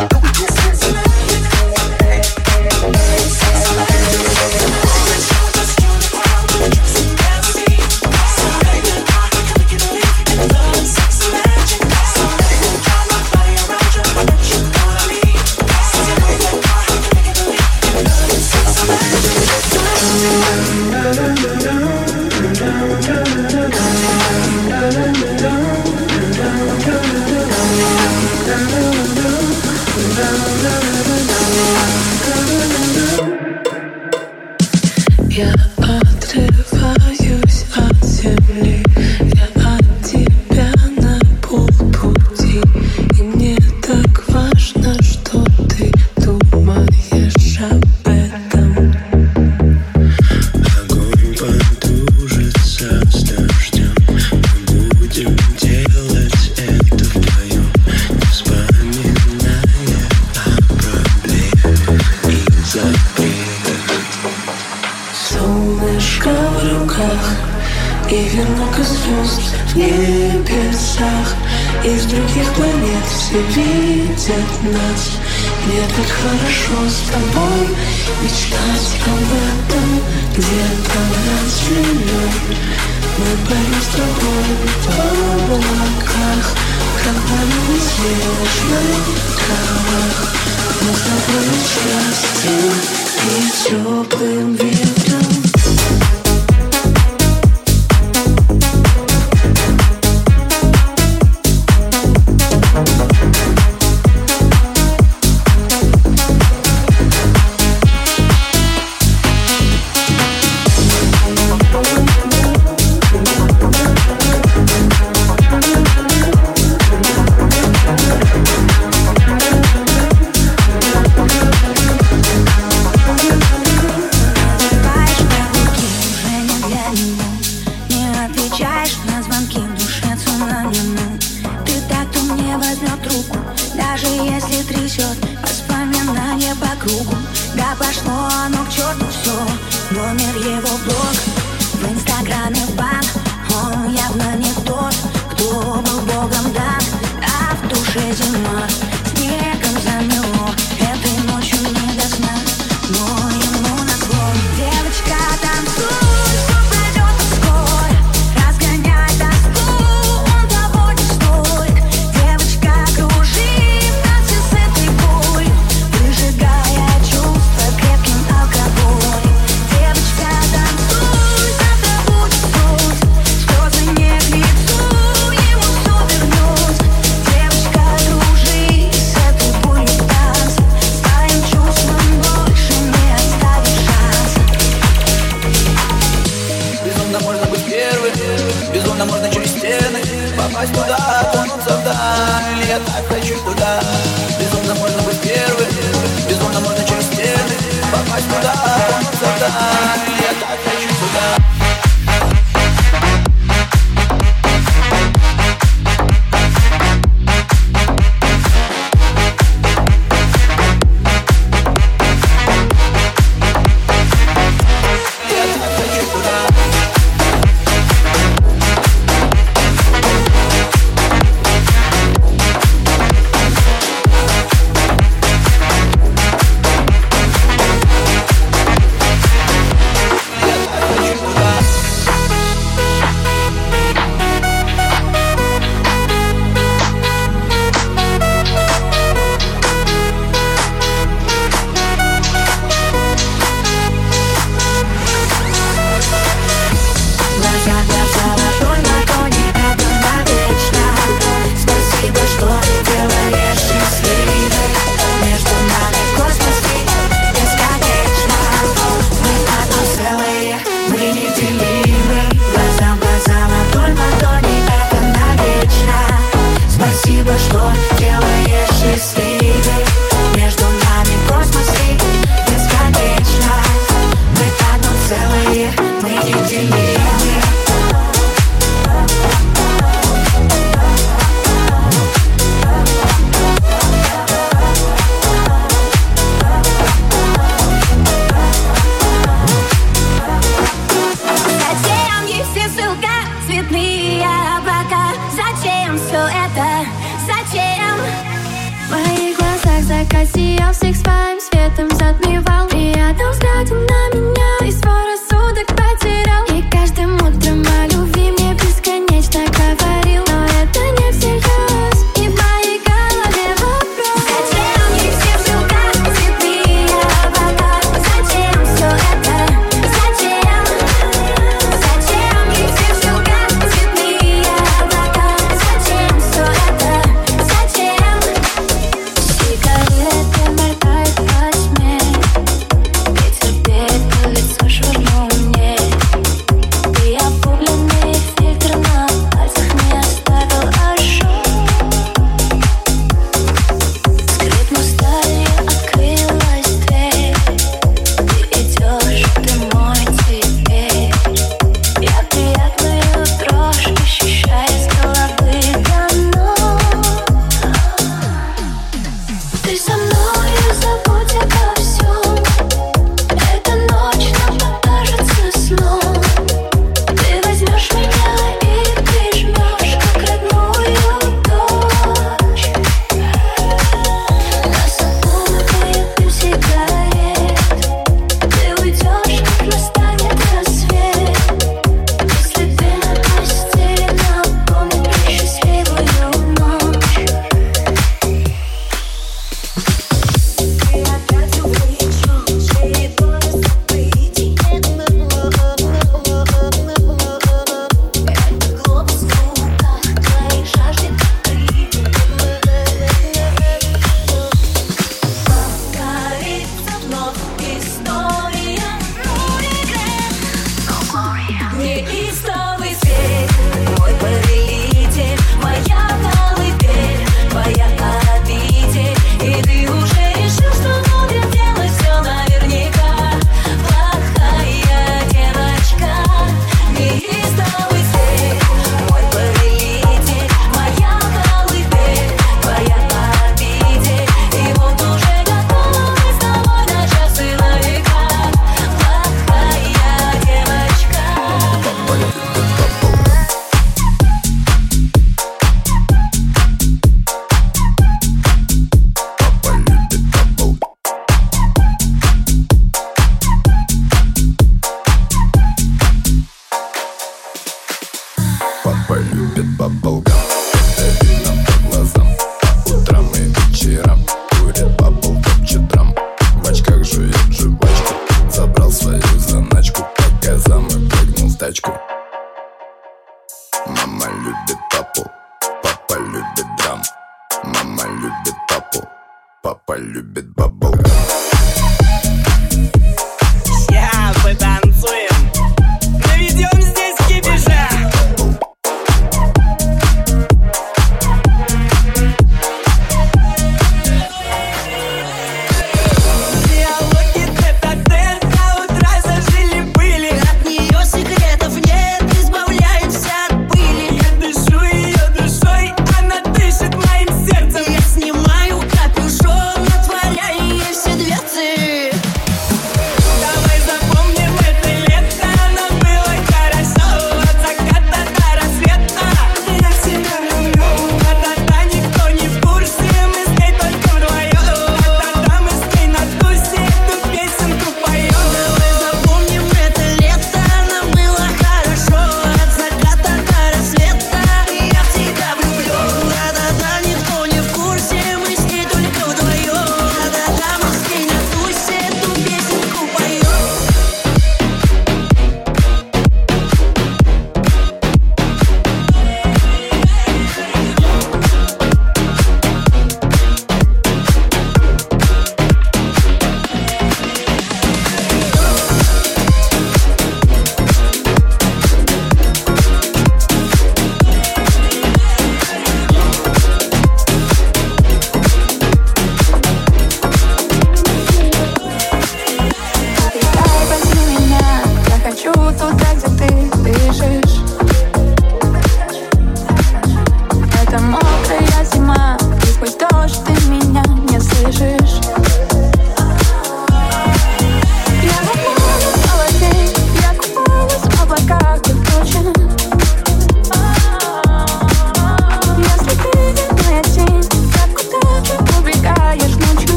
Я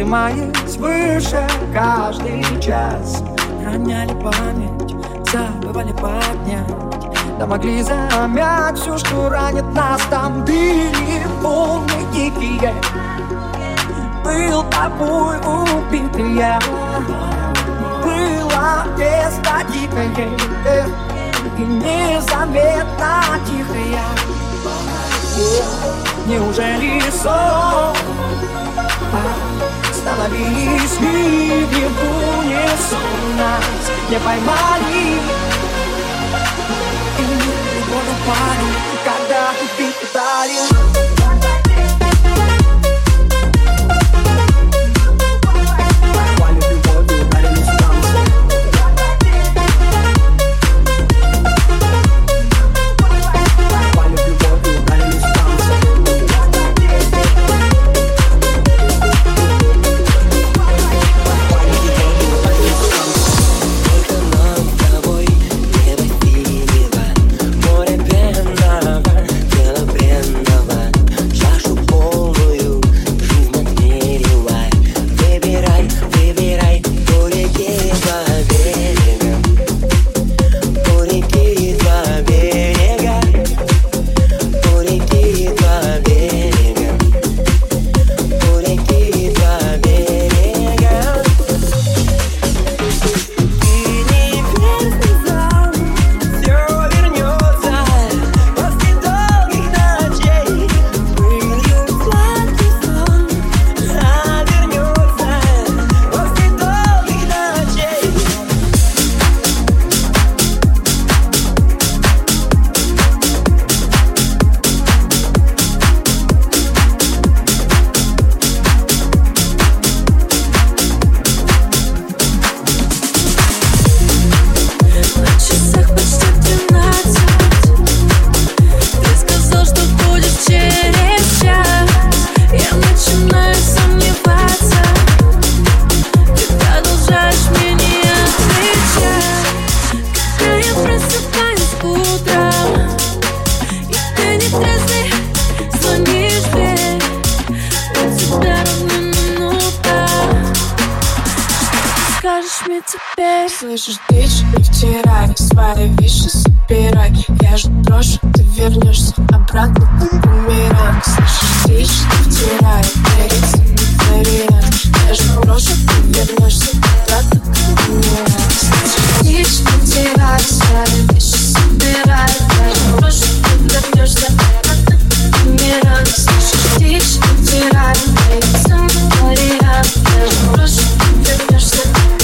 поднимает выше каждый час. Роняли память, забывали поднять. Да могли замять все, что ранит нас Там. Были волны дикие. Был тобой убитые Было место дикое. И незаметно тихое. Неужели сон? Остановились Мы в унисон нас не поймали. И мы воду пали, когда убит педали Мне теперь Слышишь, дичь, не втирай Свои вещи собирай. Я же брошу, ты вернешься Обратно как бумеранг. Слышишь, дичь, не втирай Верится не вариант Я же брошу, ты вернешься Обратно как бумеранг. Слышишь, дичь, не втирай Свои вещи собирай. Я же брошу, ты вернешься Обратно как бумеранг. Слышишь, дичь, не втирай Верится не вариант Я же брошу, ты вернешься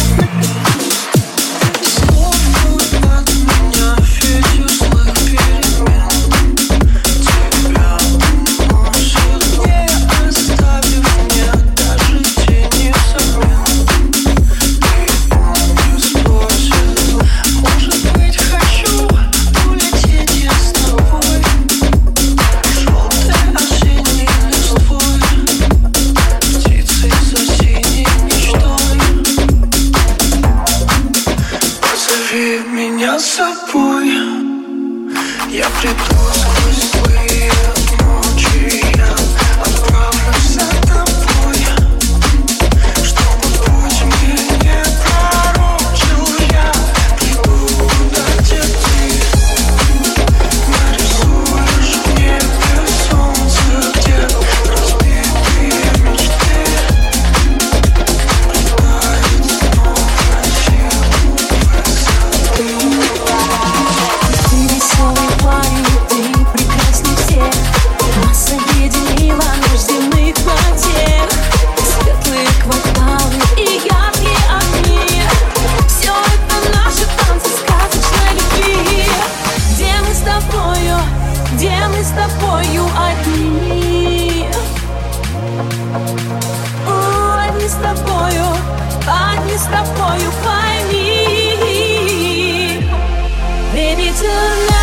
где мы с тобою одни? О, Одни с тобою, одни с тобою пойми. Baby tonight,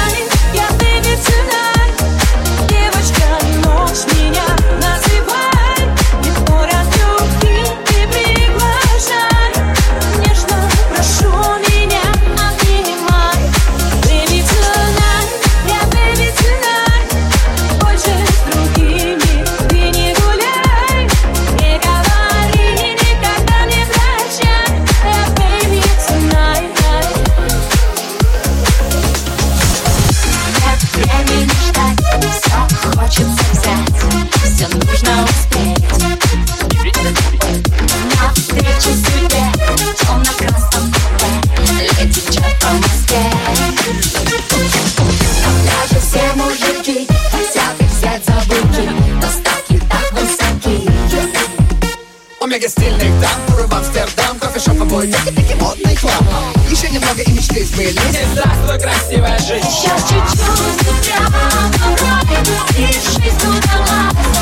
тобой. Тики-тики, модный хлам Еще немного и мечты сбылись. И здравствуй, красивая жизнь. Сейчас чуть-чуть тебя, и жизнь удалась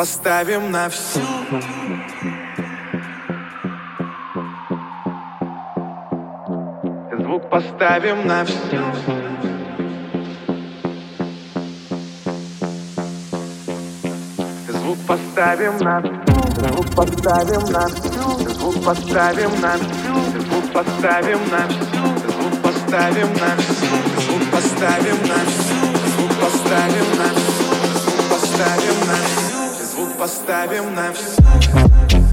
поставим на всю. Звук поставим на всю. Звук поставим на всю. Звук поставим на всю. Звук поставим на всю. Звук поставим на всю. Звук поставим на всю. Звук поставим на всю. Звук поставим на всю. Звук поставим на всю поставим на все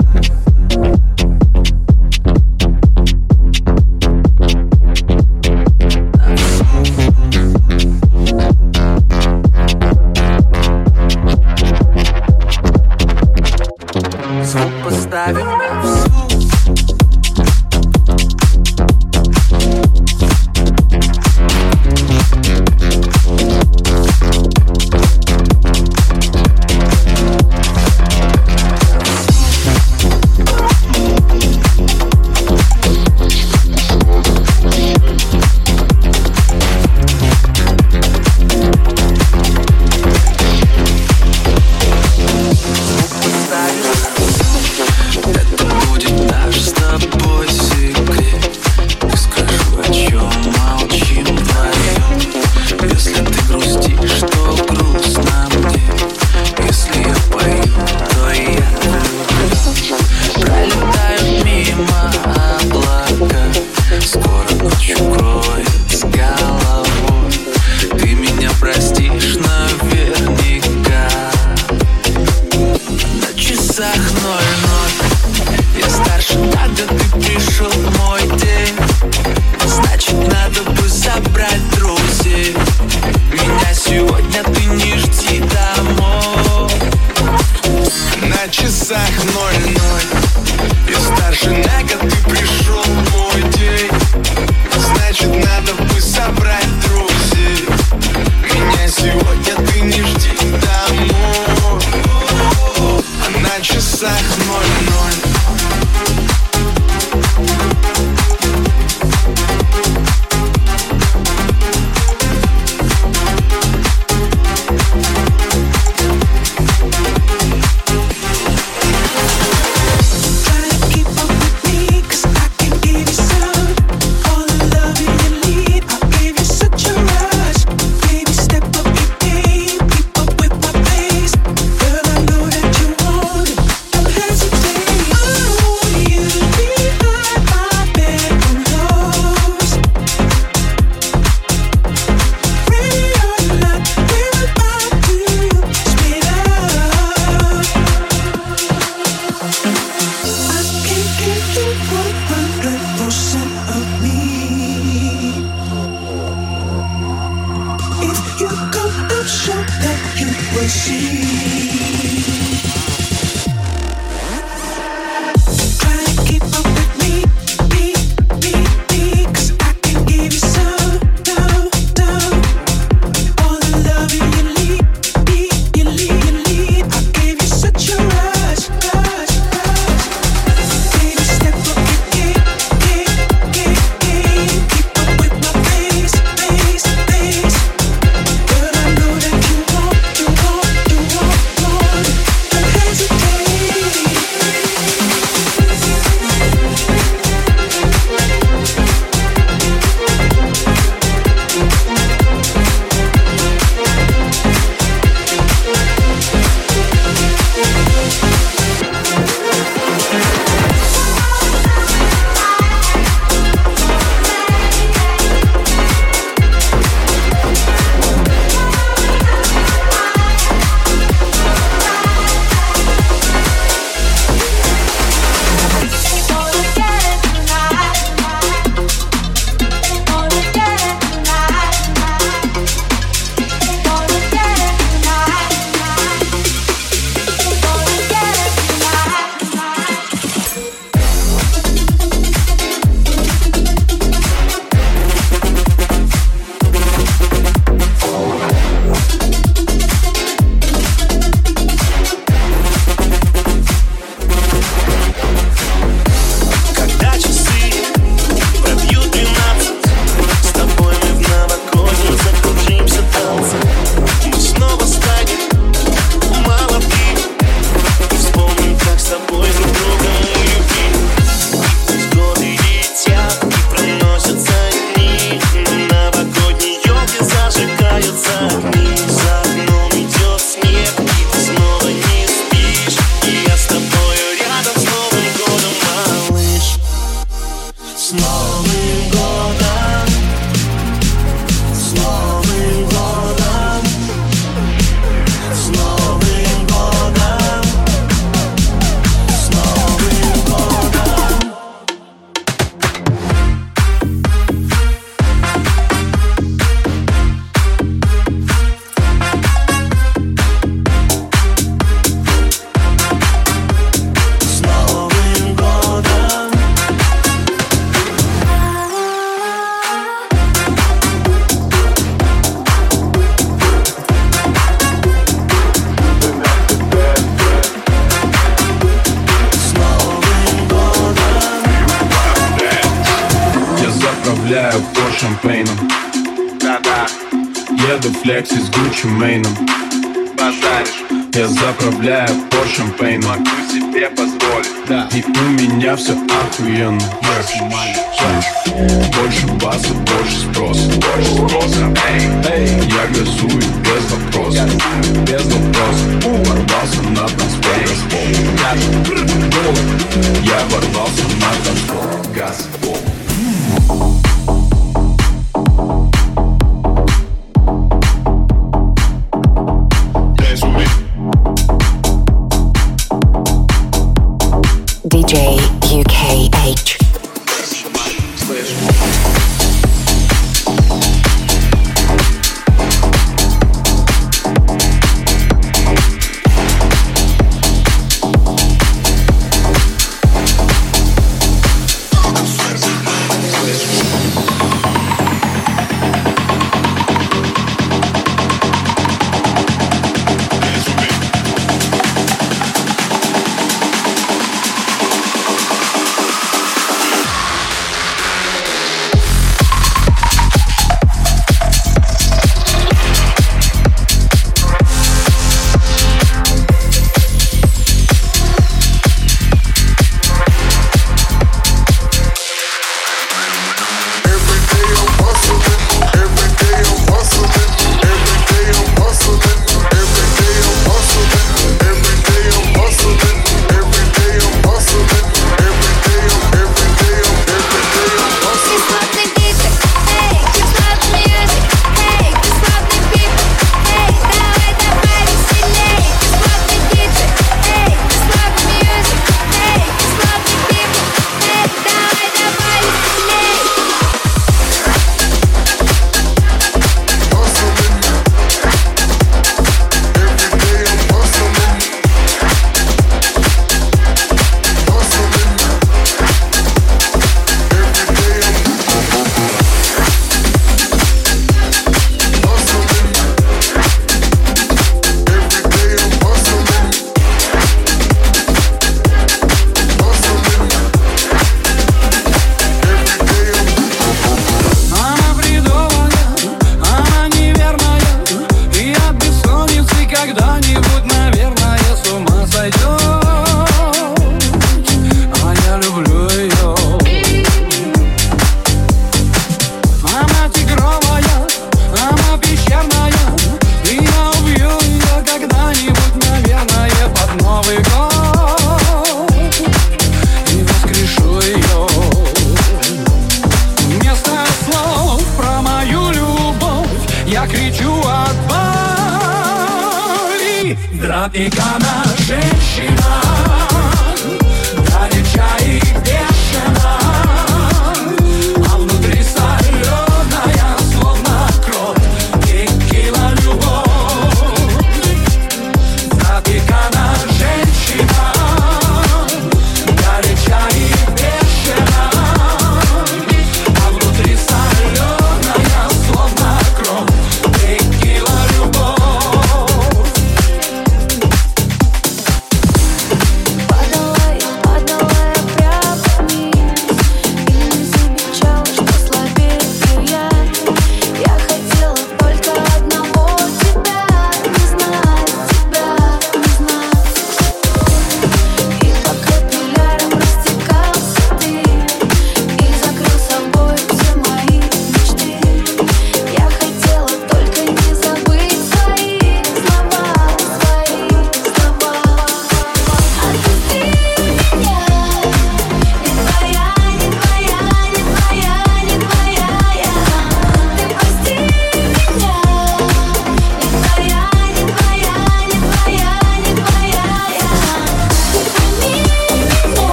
Заправляю по шампейном. Да-да. Еду флекси с Гуччи Мейном. Базаришь Я заправляю по шампейну. Могу себе позволить. Да. И у меня все охуенно. Yes. Больше баса, больше спроса. Больше спроса, эй, эй. Я газую без вопроса Без вопроса Ворвался на танцпол Газ, Я ворвался на танцпол Газ, on.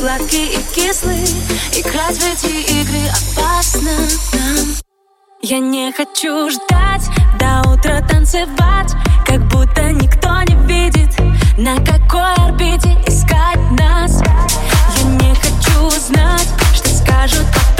сладкий и кислый Играть в эти игры опасно нам. Я не хочу ждать до утра танцевать Как будто никто не видит На какой орбите искать нас. Я не хочу знать, что скажут потом.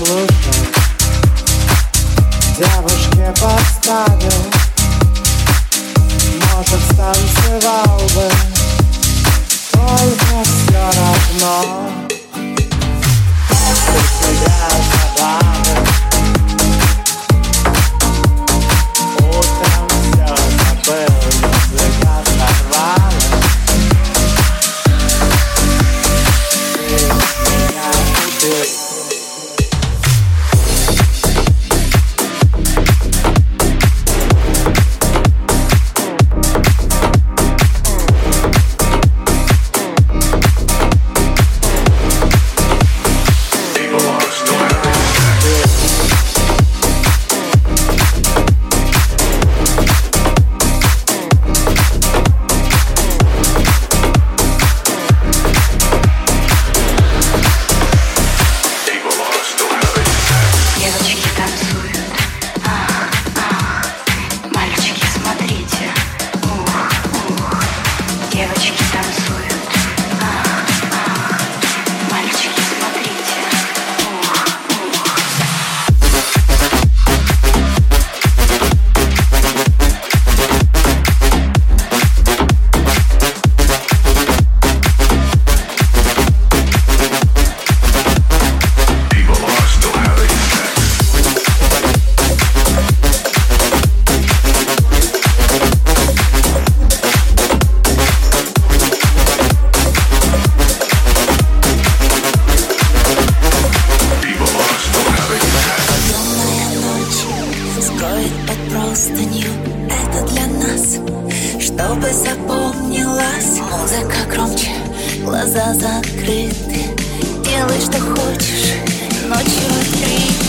love. чтобы запомнилась Музыка громче, глаза закрыты. Делай, что хочешь, ночью открыть.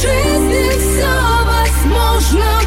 жизни все возможно.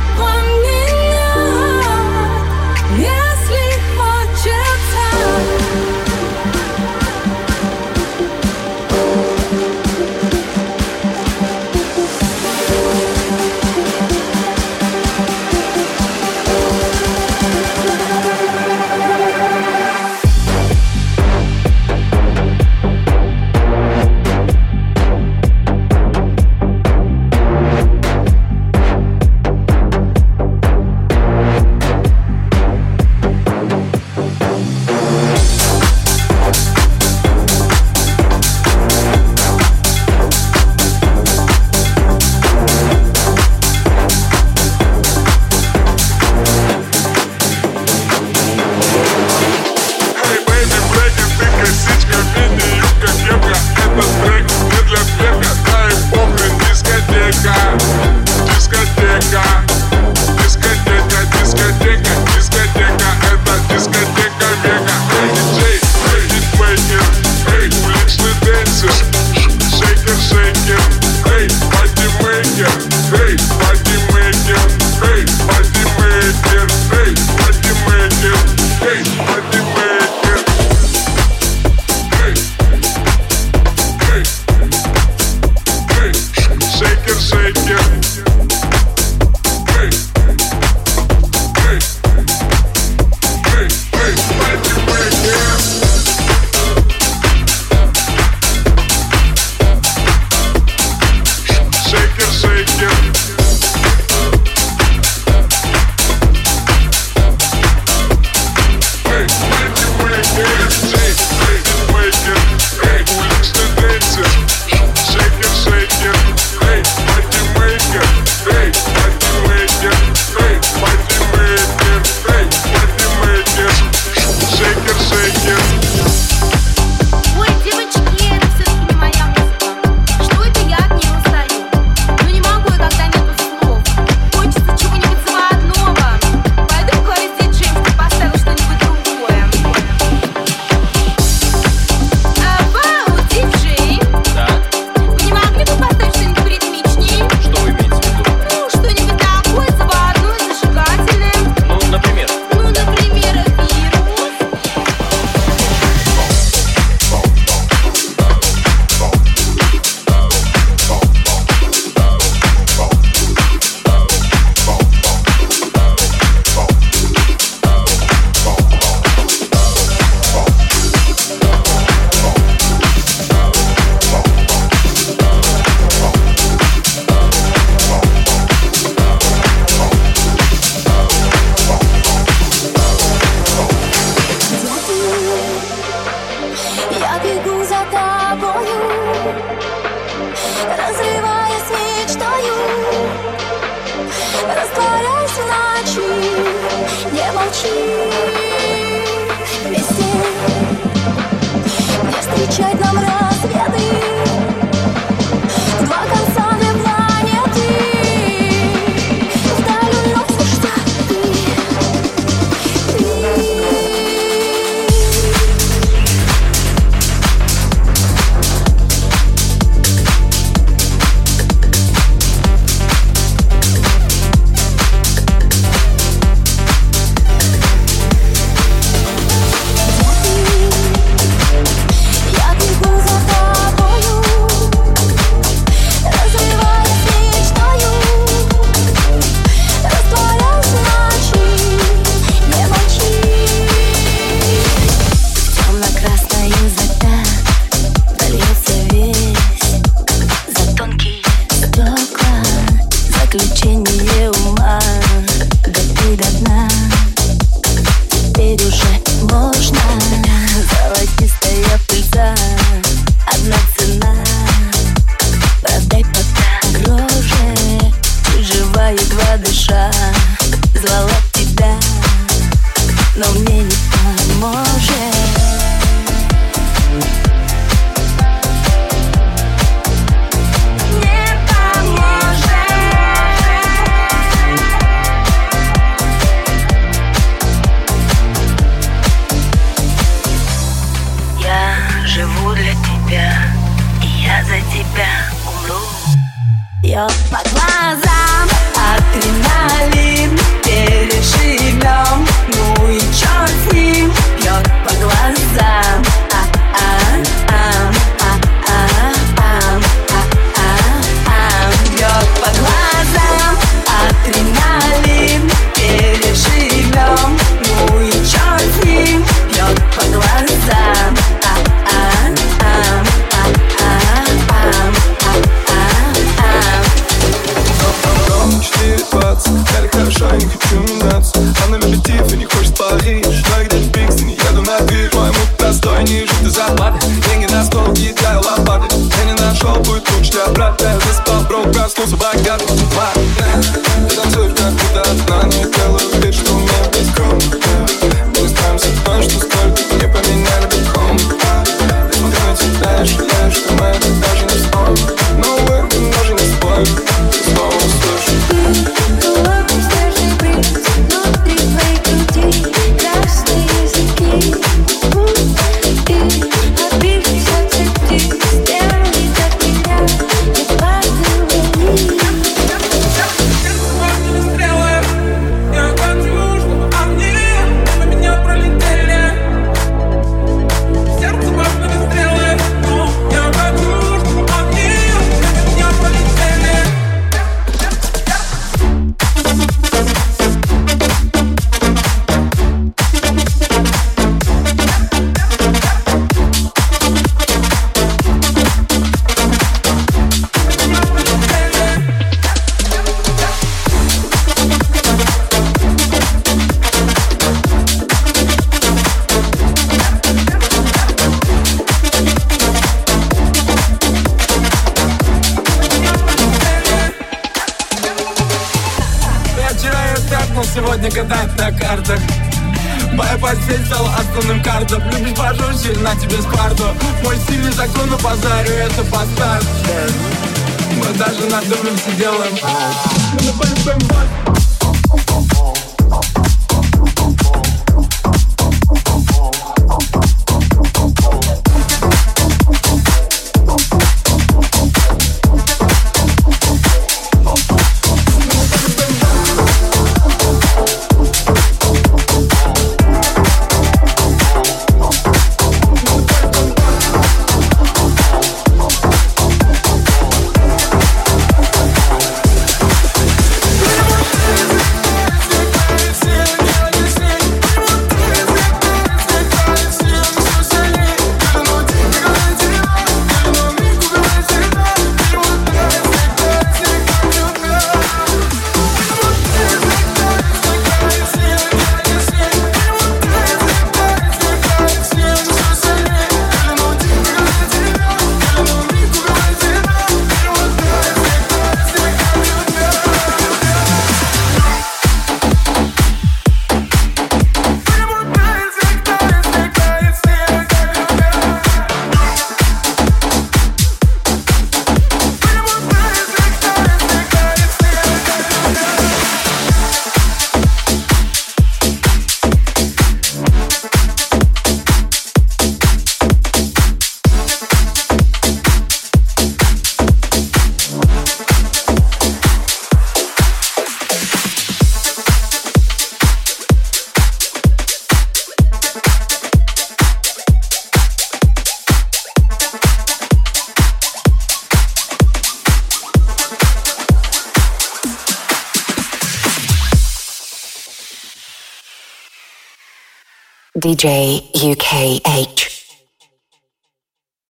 DJ.